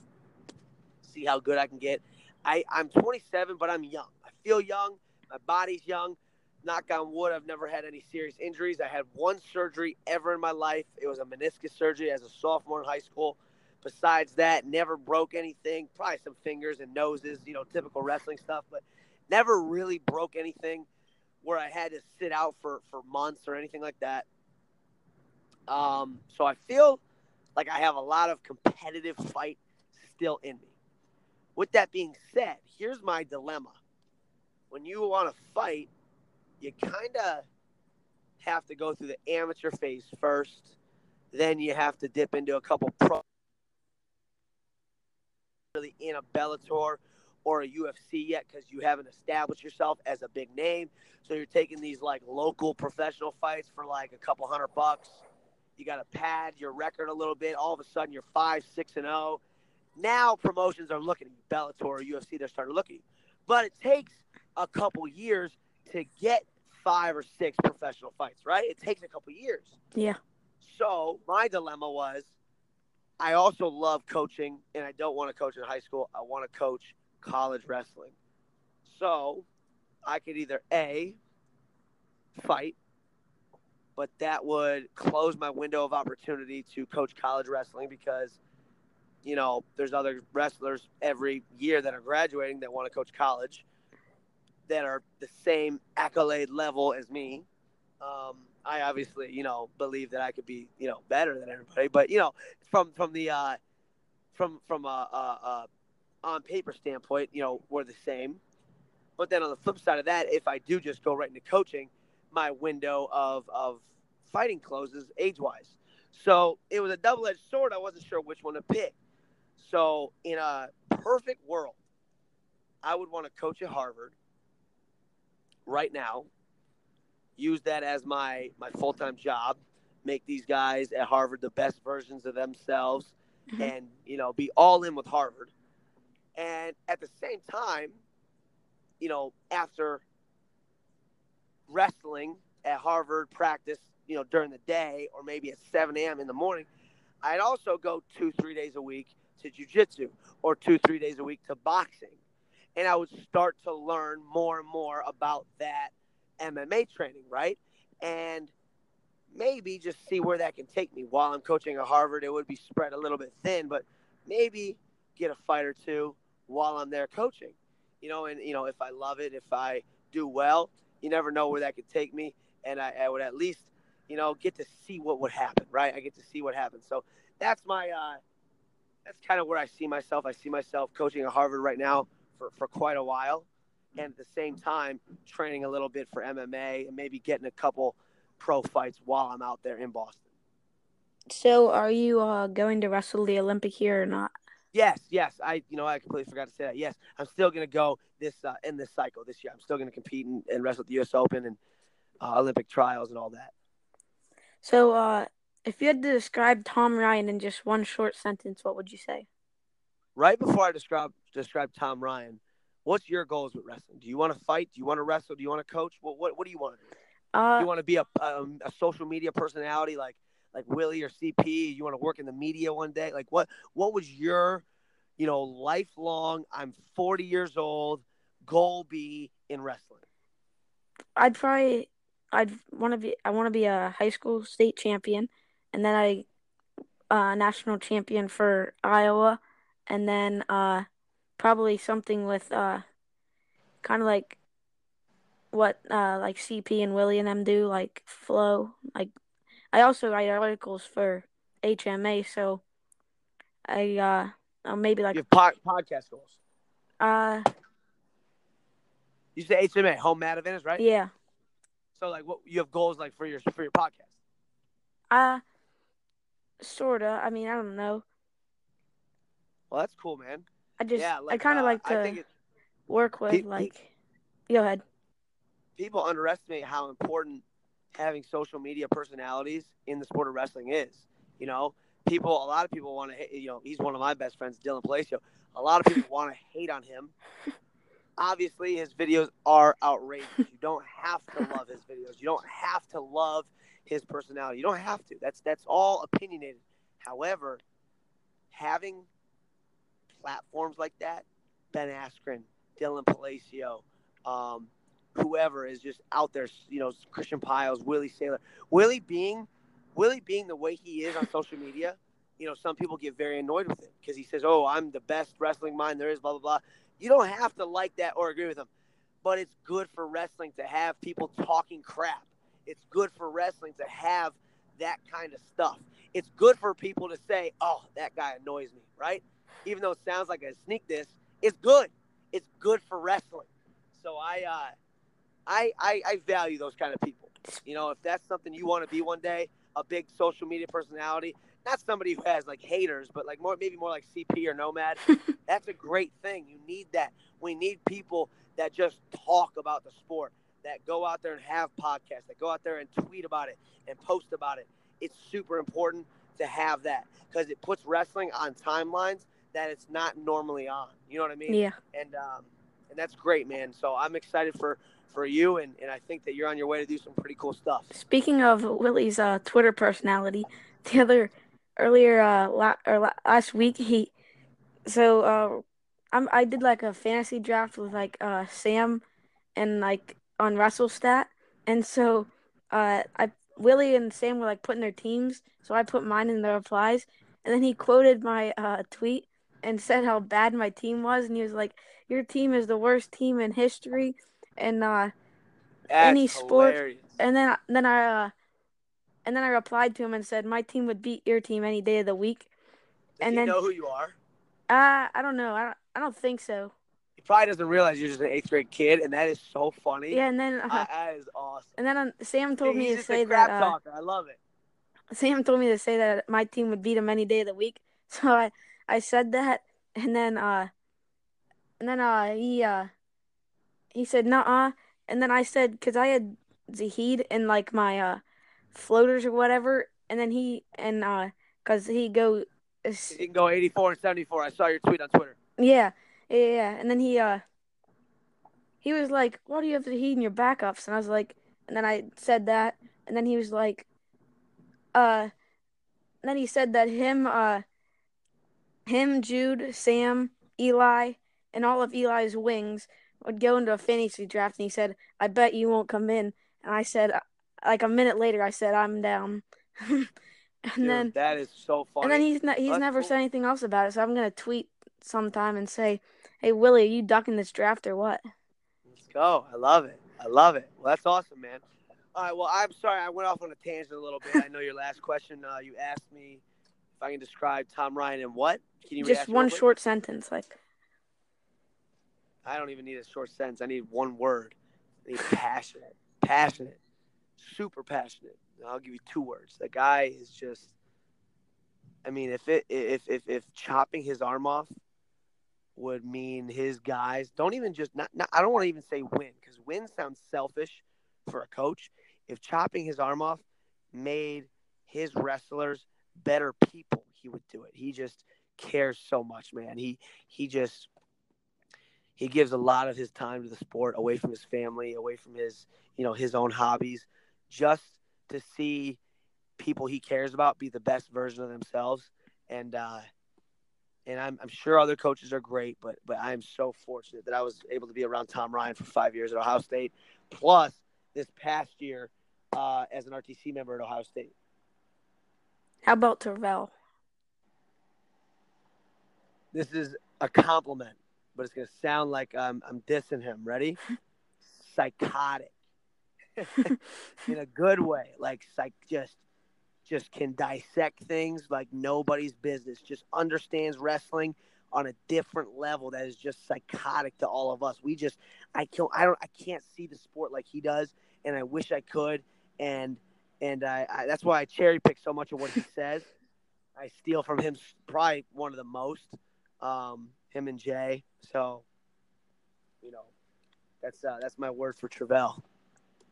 see how good I can get. I, I'm 27, but I'm young. I feel young. My body's young knock on wood, I've never had any serious injuries. I had one surgery ever in my life. It was a meniscus surgery as a sophomore in high school. Besides that, never broke anything. Probably some fingers and noses, you know, typical wrestling stuff, but never really broke anything where I had to sit out for, for months or anything like that. Um, so I feel like I have a lot of competitive fight still in me. With that being said, here's my dilemma. When you want to fight, you kind of have to go through the amateur phase first. Then you have to dip into a couple pro really in a Bellator or a UFC yet because you haven't established yourself as a big name. So you're taking these like local professional fights for like a couple hundred bucks. You got to pad your record a little bit. All of a sudden you're five, six, and zero. Oh. Now promotions are looking Bellator or UFC. They're starting to look at you, but it takes a couple years to get five or six professional fights, right? It takes a couple years. Yeah. So my dilemma was I also love coaching and I don't want to coach in high school. I want to coach college wrestling. So I could either A, fight, but that would close my window of opportunity to coach college wrestling because, you know, there's other wrestlers every year that are graduating that want to coach college that are the same accolade level as me. Um, I obviously, you know, believe that I could be, you know, better than everybody. But you know, from from the uh, from from a, a, a on paper standpoint, you know, we're the same. But then on the flip side of that, if I do just go right into coaching, my window of of fighting closes age wise. So it was a double edged sword. I wasn't sure which one to pick. So in a perfect world, I would want to coach at Harvard right now. Use that as my my full time job. Make these guys at Harvard the best versions of themselves, mm-hmm. and you know be all in with Harvard. And at the same time, you know, after wrestling at Harvard practice, you know, during the day or maybe at 7 a.m. in the morning, I'd also go two, three days a week to jujitsu or two, three days a week to boxing. And I would start to learn more and more about that MMA training, right? And maybe just see where that can take me. While I'm coaching at Harvard, it would be spread a little bit thin, but maybe get a fight or two while I'm there coaching. You know, and you know, if I love it, if I do well, you never know where that could take me. And I, I would at least, you know, get to see what would happen, right? I get to see what happens. So that's my, uh, that's kind of where I see myself. I see myself coaching at Harvard right now for, for quite a while. And at the same time, training a little bit for MMA and maybe getting a couple pro fights while I'm out there in Boston. So, are you uh, going to wrestle the Olympic here or not? Yes, yes. I, you know, I completely forgot to say that. Yes, I'm still going to go this uh, in this cycle this year. I'm still going to compete and, and, wrestle at the U.S. Open and uh, Olympic trials and all that. So, uh, if you had to describe Tom Ryan in just one short sentence, what would you say? Right before I describe describe Tom Ryan, what's your goals with wrestling? Do you want to fight? Do you want to wrestle? Do you want to coach? What what, what do you want to do? Uh, do you want to be a, um, a social media personality like like Willie or CP? You want to work in the media one day? Like what what was your you know lifelong? I'm 40 years old. Goal be in wrestling. I'd probably I'd want to be I want to be a high school state champion, and then I uh, national champion for Iowa, and then uh, probably something with uh, kind of like what uh, like CP and Willie and them do, like flow, like I also write articles for HMA, so I uh uh, maybe like you podcast goals. Uh, you say HMA, home mat events, right? Yeah. So like, what you have goals like for your for your podcast? Uh, sorta. I mean, I don't know. Well, that's cool, man. I just, yeah, like, I kind of uh, like to work with pe- like. Pe- go ahead. People underestimate how important having social media personalities in the sport of wrestling is. You know, people, a lot of people want to, you know, he's one of my best friends, Dylan Palacio. A lot of people want to hate on him. Obviously, his videos are outrageous. You don't have to love his videos. You don't have to love his personality. You don't have to. That's that's all opinionated. However, having platforms like that, Ben Askren, Dylan Palacio, um, whoever is just out there, you know, Christian Pyles, Willie Saylor. Willie being Willie being the way he is on social media, you know, some people get very annoyed with it because he says, "Oh, I'm the best wrestling mind there is," blah blah blah. You don't have to like that or agree with him, but it's good for wrestling to have people talking crap. It's good for wrestling to have that kind of stuff. It's good for people to say, "Oh, that guy annoys me," right? Even though it sounds like a sneak this, it's good. It's good for wrestling. So I, uh, I, I, I value those kind of people. You know, if that's something you want to be one day, a big social media personality, not somebody who has like haters, but like more maybe more like CP or Nomad. That's a great thing. You need that. We need people that just talk about the sport, that go out there and have podcasts, that go out there and tweet about it and post about it. It's super important to have that because it puts wrestling on timelines that it's not normally on. You know what I mean? Yeah. And um, and that's great, man. So I'm excited for for you, and, and I think that you're on your way to do some pretty cool stuff. Speaking of Willie's uh, Twitter personality, the other earlier uh, la- or la- last week he so uh, I'm I did like a fantasy draft with like uh, Sam and like on WrestleStat, and so uh, I Willie and Sam were like putting their teams, so I put mine in the replies, and then he quoted my uh, tweet and said how bad my team was, and he was like, "Your team is the worst team in history." and uh, any sport. Hilarious. And then then I uh, and then I replied to him and said my team would beat your team any day of the week. Does and he then know who you are? Uh, I don't know. I don't, I don't think so. He probably doesn't realize you're just an eighth grade kid, and that is so funny. Yeah, and then uh, I- that is awesome. and then um, Sam told me to say a crap that uh. I love it. Sam told me to say that my team would beat him any day of the week. So I I said that, and then uh, and then uh he uh he said nuh-uh, and then I said because I had Zahid in like my uh floaters or whatever, and then he and uh because he go He can go 84 and 74. I saw your tweet on Twitter. yeah yeah yeah, and then he uh he was like, "Why do you have Zahid in your backups?" And I was like, and then I said that, and then he was like, uh, then he said that him uh him, Jude, Sam, Eli, and all of Eli's wings would go into a fantasy draft, and he said, "I bet you won't come in." And I said, uh, like a minute later, I said, "I'm down." and Dude, then that is so funny. and then he's ne- he's never said anything else about it, so I'm gonna tweet sometime and say, "Hey Willie, are you ducking this draft or what?" Let's go. I love it. I love it. Well, that's awesome, man. All right. Well, I'm sorry I went off on a tangent a little bit. I know your last question. Uh, you asked me if I can describe Tom Ryan in what? Can you Just one short sentence, like I don't even need a short sentence. I need one word. I need passionate. Passionate. Super passionate. I'll give you two words. The guy is just. I mean, if it if if if chopping his arm off would mean his guys don't even just not, not I don't want to even say win because win sounds selfish for a coach. If chopping his arm off made his wrestlers better people, he would do it. He just cares so much, man. He he just he gives a lot of his time to the sport away from his family away from his you know his own hobbies just to see people he cares about be the best version of themselves and uh and I'm, I'm sure other coaches are great but but i'm so fortunate that i was able to be around tom ryan for five years at ohio state plus this past year uh, as an rtc member at ohio state. How about Tervel? this is a compliment but it's going to sound like I'm, I'm dissing him. Ready? Psychotic. In a good way like psych just just can dissect things like nobody's business just understands wrestling on a different level that is just psychotic to all of us. We just i can't i don't i can't see the sport like he does and i wish i could. And and I, I that's why i cherry pick so much of what he says. I steal from him probably one of the most um him and jay. So you know that's uh that's my word for Tervel.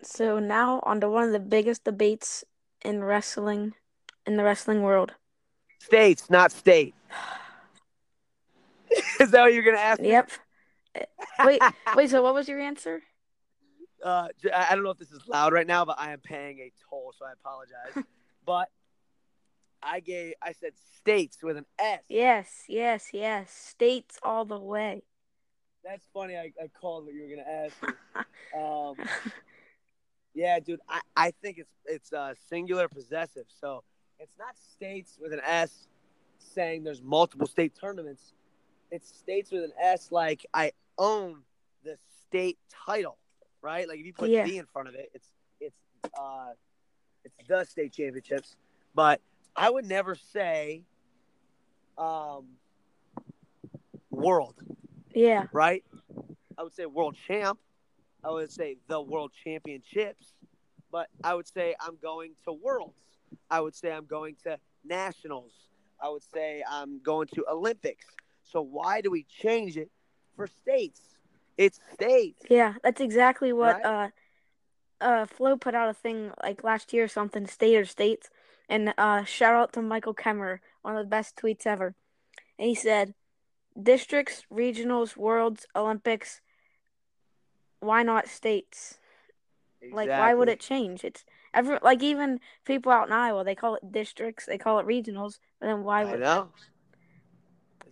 So now on to one of the biggest debates in wrestling, in the wrestling world. States, not state. Is that what you're gonna ask? me? Yep. Wait, wait. So what was your answer? Uh, I don't know if this is loud right now, but I am paying a toll, so I apologize. but I gave, I said states with an S. Yes, yes, yes. States all the way. That's funny. I, I called what you were gonna ask. Um, yeah, dude. I, I think it's it's uh, singular possessive. So it's not states with an S saying there's multiple state tournaments. It's states with an S like I own the state title, right? Like if you put Yeah. the in front of it, it's it's uh it's the state championships. But I would never say um world yeah, right? I would say world champ. I would say the world championships, but I would say I'm going to worlds. I would say I'm going to nationals. I would say I'm going to Olympics. So why do we change it for states? It's states. yeah. That's exactly what Right. uh, uh, Flo put out a thing like last year or something, state or states, and uh, shout out to Michael Kemerer, one of the best tweets ever. And he said, districts, regionals, worlds, Olympics. Why not states? Like, why would it change? It's every like even people out in Iowa, they call it districts, they call it regionals, but then why would I know.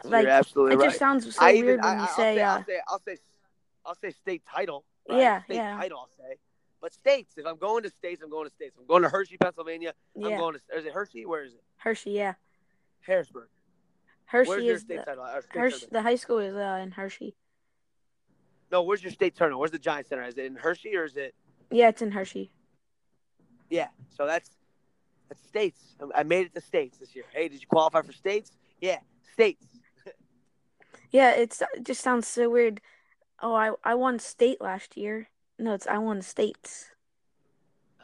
Like, You're absolutely it right. just sounds so I weird even, when I, you I'll say, say, uh, I'll say, I'll say, I'll say state title. Right? Yeah, state yeah. title. I'll say, but states. If I'm going to states, I'm going to states. I'm going to Hershey, Pennsylvania. I'm yeah, going to. Is it Hershey? Where is it? Hershey, yeah, Harrisburg. Hershey Where's is state the, Hershey, the high school is uh, in Hershey. No, where's your state tournament? Where's the Giant Center? Is it in Hershey or is it? Yeah, it's in Hershey. Yeah. So that's that's states. I- made it to states this year. Hey, did you qualify for states? Yeah, states. Yeah, it's it just sounds so weird. Oh, I I won state last year. No, it's I won states.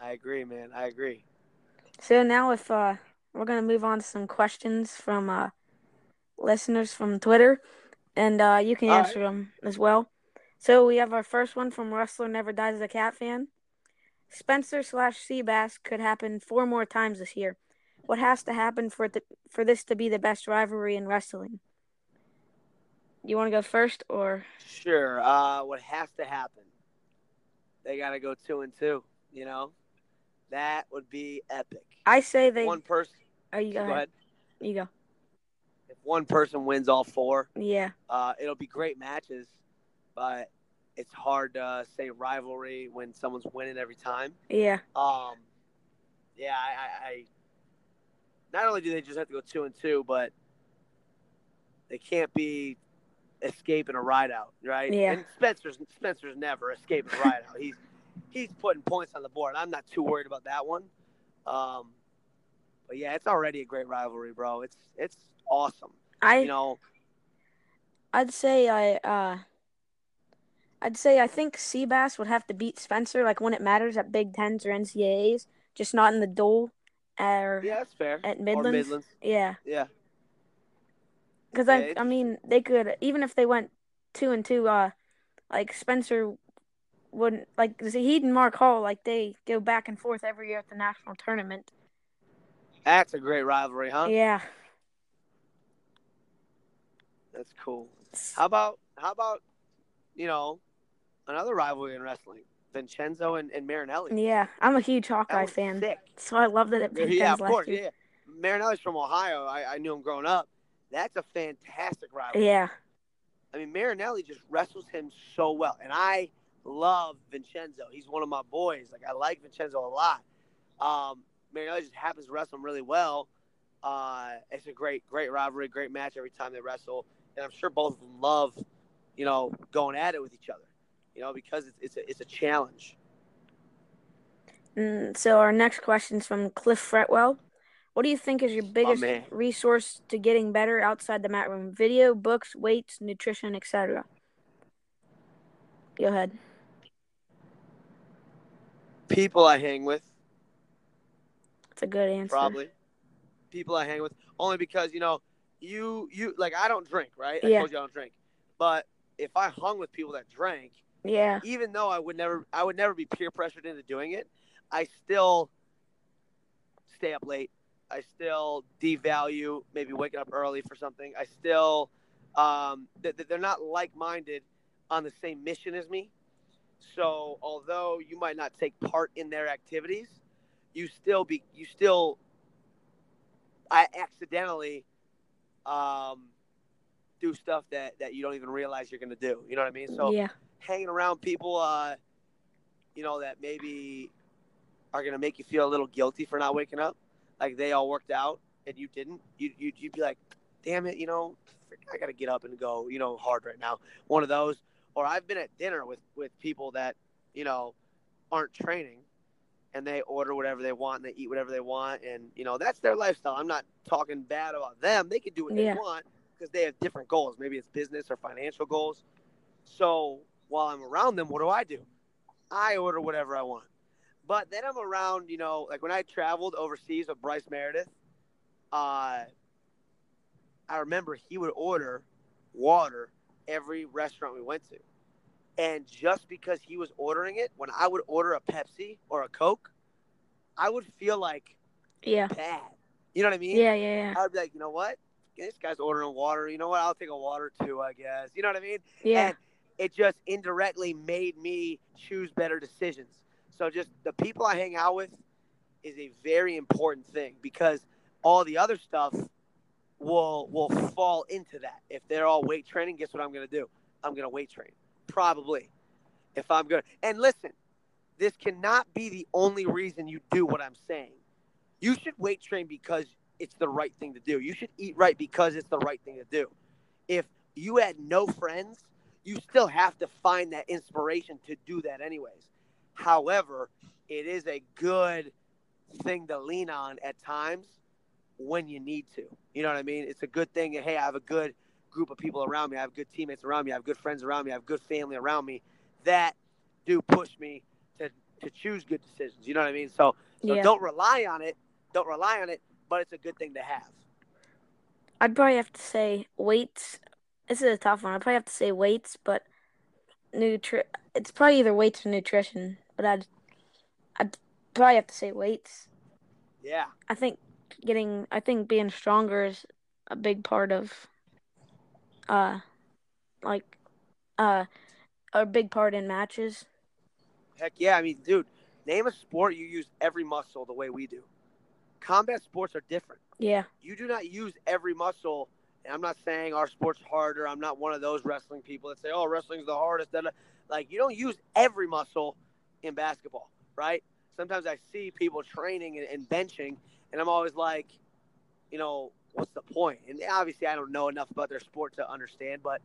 I agree, man. I agree. So now if uh we're gonna move on to some questions from uh listeners from Twitter, and uh you can All answer them as well. So we have our first one from Wrestler Never Dies as a Cat fan. Spencer slash Seabass could happen four more times this year. What has to happen for it to, for this to be the best rivalry in wrestling? You want to go first, or Sure. Uh, what has to happen? They got to go two and two. You know, that would be epic. I say they? one person. Are you go, Go ahead. ahead. You go. If one person wins all four, Yeah, uh, it'll be great matches, but it's hard to say rivalry when someone's winning every time. yeah, Um, yeah, I, I, I. Not only do they just have to go two and two, but they can't be escaping a ride out, right? Yeah. And Spencer's Spencer's never escaping a ride out. He's he's putting points on the board. I'm not too worried about that one. Um, but yeah, it's already a great rivalry, bro. It's it's awesome. I You know, I'd say I uh I'd say I think Seabass would have to beat Spencer like when it matters at Big Tens or NCAAs, just not in the duel or yeah, that's fair. at Midlands. Midlands, Yeah, yeah. because Yeah, I it's- I mean they could even if they went two and two, uh, like Spencer wouldn't like he and Mark Hall like they go back and forth every year at the national tournament. That's a great rivalry, huh? Yeah, That's cool. How about how about you know another rivalry in wrestling, Vincenzo and, and Marinelli. yeah. I'm a huge Hawkeye fan, Sick. so I loved it at Big Yeah, of course. year. Yeah, Marinelli's from Ohio. I, I knew him growing up. That's a fantastic rivalry. Yeah, I mean, Marinelli just wrestles him so well, and I love Vincenzo. He's one of my boys. Like I like Vincenzo a lot. Um, Marinelli just happens to wrestle him really well. Uh, it's a great, great rivalry, great match every time they wrestle, and I'm sure both of them love, you know, going at it with each other. You know, because it's it's a, it's a challenge. Mm, so our next question is from Cliff Fretwell. What do you think is your biggest man. resource to getting better outside the mat room? Video, books, weights, nutrition, etc. Go ahead. People I hang with, That's a good answer. probably. People I hang with, only because you know, you you like I don't drink, right? I Yeah. told you I don't drink, but if I hung with people that drank, Yeah. even though I would never I would never be peer pressured into doing it, I still stay up late. I still devalue maybe waking up early for something. I still um, th- th- they're not like minded on the same mission as me. So although you might not take part in their activities, you still be you still I accidentally um, do stuff that that you don't even realize you're gonna do. You know what I mean? So yeah. Hanging around people, uh, you know, that maybe are going to make you feel a little guilty for not waking up. Like they all worked out and you didn't. You, you, you'd be like, damn it, you know, I got to get up and go, you know, hard right now. One of those. Or I've been at dinner with, with people that, you know, aren't training and they order whatever they want and they eat whatever they want. And, you know, that's their lifestyle. I'm not talking bad about them. They can do what Yeah. they want because they have different goals. Maybe it's business or financial goals. So while I'm around them, what do I do? I order whatever I want. But then I'm around, you know, like when I traveled overseas with Bryce Meredith, uh, I remember he would order water every restaurant we went to. And just because he was ordering it, when I would order a Pepsi or a Coke, I would feel like Yeah. bad. You know what I mean? Yeah. Yeah. Yeah. I would be like, you know what? This guy's ordering water. You know what? I'll take a water too, I guess. You know what I mean? Yeah. And it just indirectly made me choose better decisions. So just the people I hang out with is a very important thing because all the other stuff will will fall into that. If they're all weight training, guess what I'm going to do? I'm going to weight train. Probably. If I'm good. And listen, this cannot be the only reason you do what I'm saying. You should weight train because it's the right thing to do. You should eat right because it's the right thing to do. If you had no friends, you still have to find that inspiration to do that anyways. However, it is a good thing to lean on at times when you need to. You know what I mean? It's a good thing. Hey, I have a good group of people around me. I have good teammates around me. I have good friends around me. I have good family around me that do push me to, to choose good decisions. You know what I mean? So, so Yeah. don't rely on it. Don't rely on it, but it's a good thing to have. I'd probably have to say weights. This is a tough one. I'd probably have to say weights, but nutri. It's probably either weights or nutrition. But I'd, I'd probably have to say weights. Yeah. I think getting. I think being stronger is a big part of. Uh, like, uh, a big part in matches. Heck yeah. I mean, dude, name a sport you use every muscle the way we do. Combat sports are different. Yeah. You do not use every muscle. I'm not saying our sport's harder. I'm not one of those wrestling people that say, oh, wrestling's the hardest. Like, you don't use every muscle in basketball, right? Sometimes I see people training and, and benching, and I'm always like, you know, what's the point? And obviously, I don't know enough about their sport to understand, but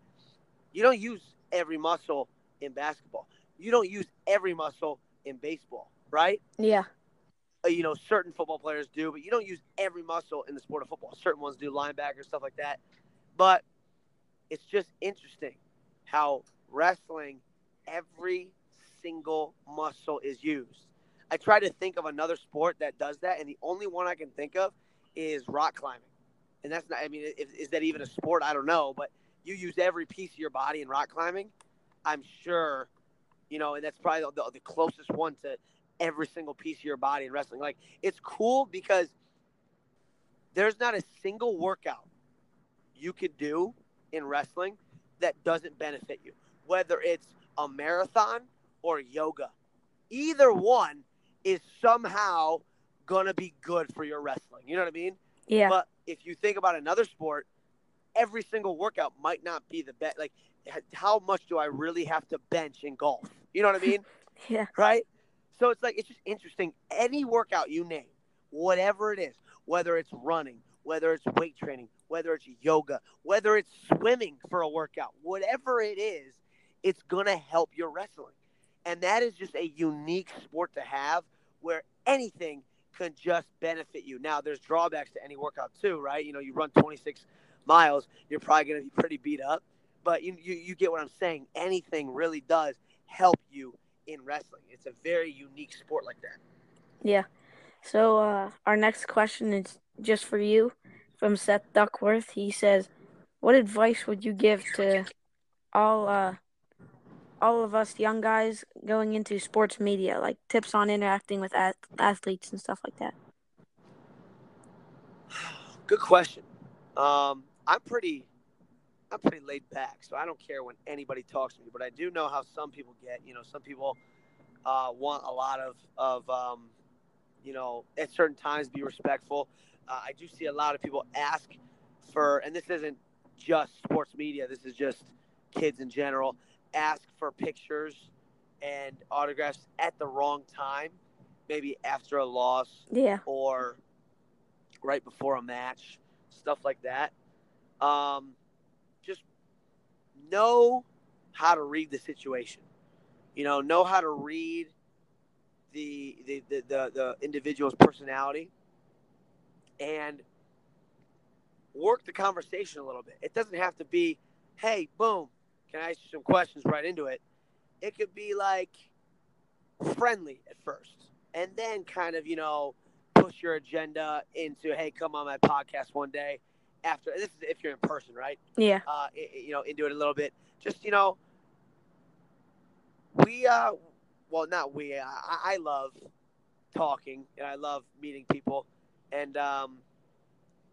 you don't use every muscle in basketball. You don't use every muscle in baseball, right? Yeah. Uh, you know, certain football players do, but you don't use every muscle in the sport of football. Certain ones do, linebackers, stuff like that. But it's just interesting how wrestling, every single muscle is used. I try to think of another sport that does that, and the only one I can think of is rock climbing. And that's not, I mean, is, is that even a sport? I don't know, but you use every piece of your body in rock climbing. I'm sure, you know, and that's probably the, the closest one to every single piece of your body in wrestling. Like, it's cool because there's not a single workout you could do in wrestling that doesn't benefit you, whether it's a marathon or yoga. Either one is somehow gonna be good for your wrestling. You know what I mean? Yeah. But if you think about another sport, every single workout might not be the best. Like, how much do I really have to bench in golf? You know what I mean? yeah. right? So it's like it's just interesting. Any workout you name, whatever it is, whether it's running, whether it's weight training, whether it's yoga, whether it's swimming for a workout, whatever it is, it's gonna help your wrestling. And that is just a unique sport to have where anything can just benefit you. Now there's drawbacks to any workout too, right? You know, you run 26 miles, you're probably gonna be pretty beat up. But you, you, you get what I'm saying. Anything really does help you in wrestling. It's a very unique sport like that. Yeah. So uh, our next question is just for you from Seth Duckworth. He says, "What advice would you give to all uh, all of us young guys going into sports media, like tips on interacting with ath- athletes and stuff like that?" Good question. Um, I'm pretty, I'm pretty laid back, so I don't care when anybody talks to me. But I do know how some people get. You know, some people uh, want a lot of of um, you know at certain times be respectful. Uh, I do see a lot of people ask for, and this isn't just sports media. This is just kids in general. Ask for pictures and autographs at the wrong time, maybe after a loss Yeah. or right before a match, stuff like that. Um, know how to read the situation. You know, know how to read the the, the, the, the individual's personality and work the conversation a little bit. It doesn't have to be, hey, boom, can I ask you some questions right into it? It could be like friendly at first and then kind of, you know, push your agenda into, hey, come on my podcast one day. After this is if you're in person, right? Yeah. Uh, you know, into it a little bit. Just you know, we uh, well, not we. I, I love talking and I love meeting people, and um,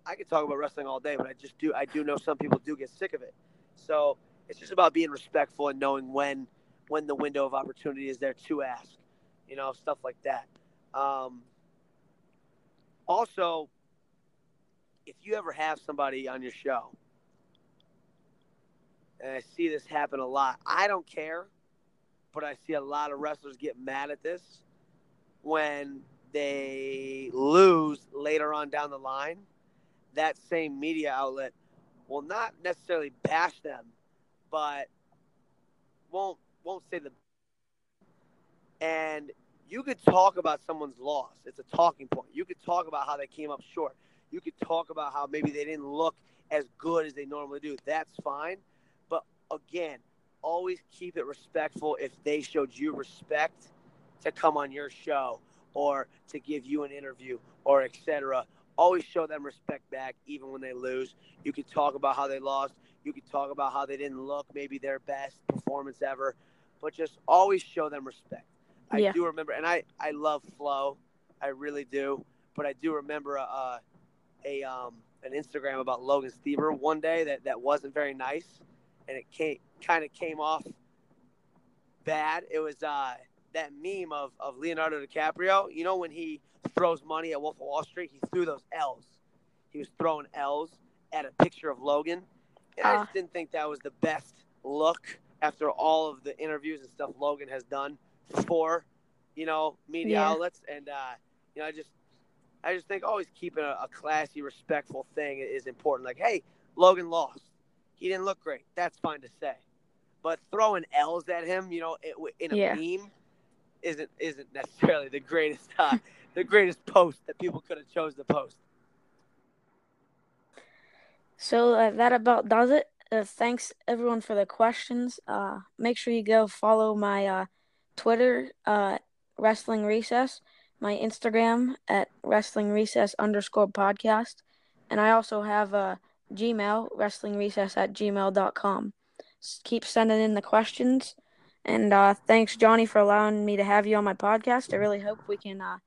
I could talk about wrestling all day, but I just do. I do know some people do get sick of it. So it's just about being respectful and knowing when when the window of opportunity is there to ask. You know, stuff like that. Um, also, if you ever have somebody on your show, and I see this happen a lot, I don't care, but I see a lot of wrestlers get mad at this when they lose later on down the line. That same media outlet will not necessarily bash them, but won't won't say the and you could talk about someone's loss. It's a talking point. You could talk about how they came up short. You could talk about how maybe they didn't look as good as they normally do. That's fine. But again, always keep it respectful if they showed you respect to come on your show or to give you an interview or etc. Always show them respect back, even when they lose. You could talk about how they lost. You could talk about how they didn't look maybe their best performance ever, but just always show them respect. I Yeah. do remember, and I I love Flo, I really do. But I do remember a a um an Instagram about Logan Stieber one day that that wasn't very nice, and it came kind of came off bad. It was uh that meme of of Leonardo DiCaprio. You know when he throws money at Wolf of Wall Street, he threw those L's. He was throwing L's at a picture of Logan, and I Ah. just didn't think that was the best look after all of the interviews and stuff Logan has done for, you know, media Yeah. outlets. And uh, you know, I just, I just think always keeping a, a classy, respectful thing is important. Like, hey, Logan lost. He didn't look great. That's fine to say, but throwing L's at him, you know, in a Yeah. meme, isn't isn't necessarily the greatest uh, the greatest post that people could have chose to post. So uh, that about does it. Uh, thanks everyone for the questions. Uh, make sure you go follow my uh, Twitter, uh, Wrestling Recess, my Instagram at Wrestling Recess underscore podcast, and I also have a Gmail, Wrestling Recess at gmail.com. Keep sending in the questions. And uh, thanks, Johnni, for allowing me to have you on my podcast. I really hope we can uh,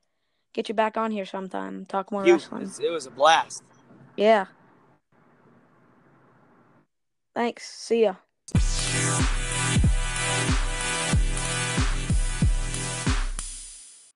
get you back on here sometime, talk more wrestling. it was a blast. Yeah. Thanks. See ya.